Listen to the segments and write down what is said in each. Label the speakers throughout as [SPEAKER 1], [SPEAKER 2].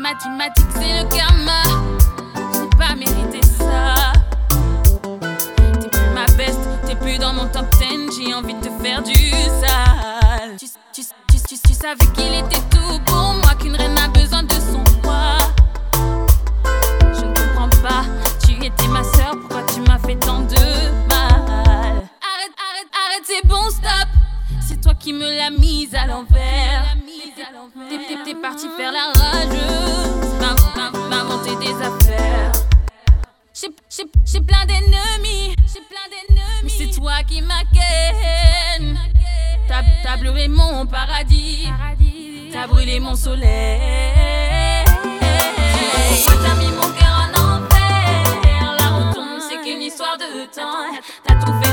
[SPEAKER 1] mathématiques, c'est le karma. J'ai pas mérité ça. T'es plus ma best, t'es plus dans mon top 10. J'ai envie de te faire du sale. Tu, tu, tu, tu, tu savais qu'il était tout pour moi, qu'une reine a besoin de son roi. Je ne comprends pas, tu étais ma soeur, pourquoi tu m'as fait tant de mal? Arrête, arrête, arrête, c'est bon, stop. C'est toi qui me l'as mise à l'envers. T'es parti faire la rage des affaires. J'ai- plein d'ennemis. Mais c'est toi qui m'inquiète. T'as t'as brûlé mon paradis, t'as brûlé mon soleil. T'as mis mon cœur en enfer La rotonde, c'est qu'une histoire de temps. T'as tout fait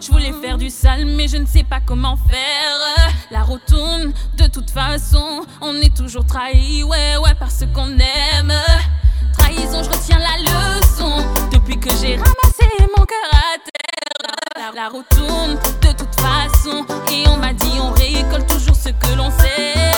[SPEAKER 1] Je voulais faire du sale, mais je ne sais pas comment faire. La retourne, de toute façon, on est toujours trahi, ouais, ouais, parce qu'on aime. Trahison, je retiens la leçon. Depuis que j'ai ramassé mon cœur à terre, la, la retourne, de toute façon. Et on m'a dit, on récolte toujours ce que l'on sème.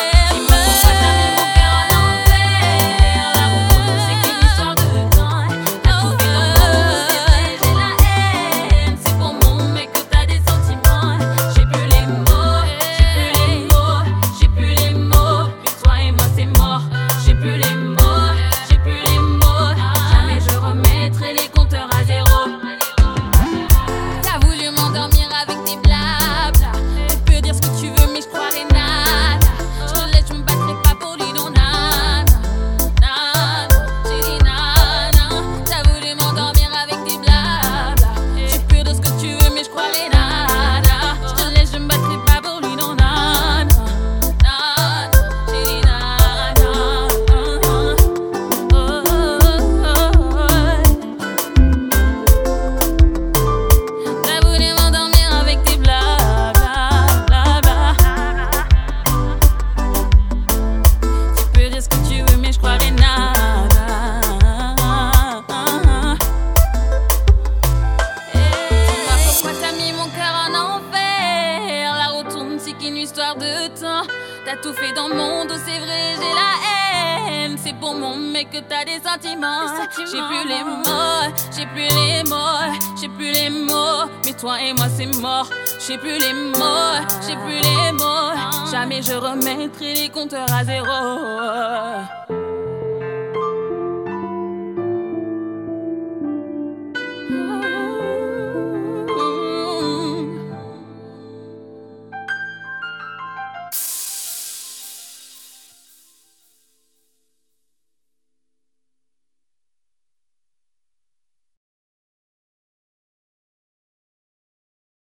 [SPEAKER 1] Qu'une histoire de temps. T'as tout fait dans le monde, oh, c'est vrai, j'ai la haine. C'est pour mon mec que t'as des sentiments. J'ai plus les mots, j'ai plus les mots, j'ai plus les mots. Mais toi et moi, c'est mort. J'ai plus les mots, j'ai plus les mots. Jamais je remettrai les compteurs à zéro.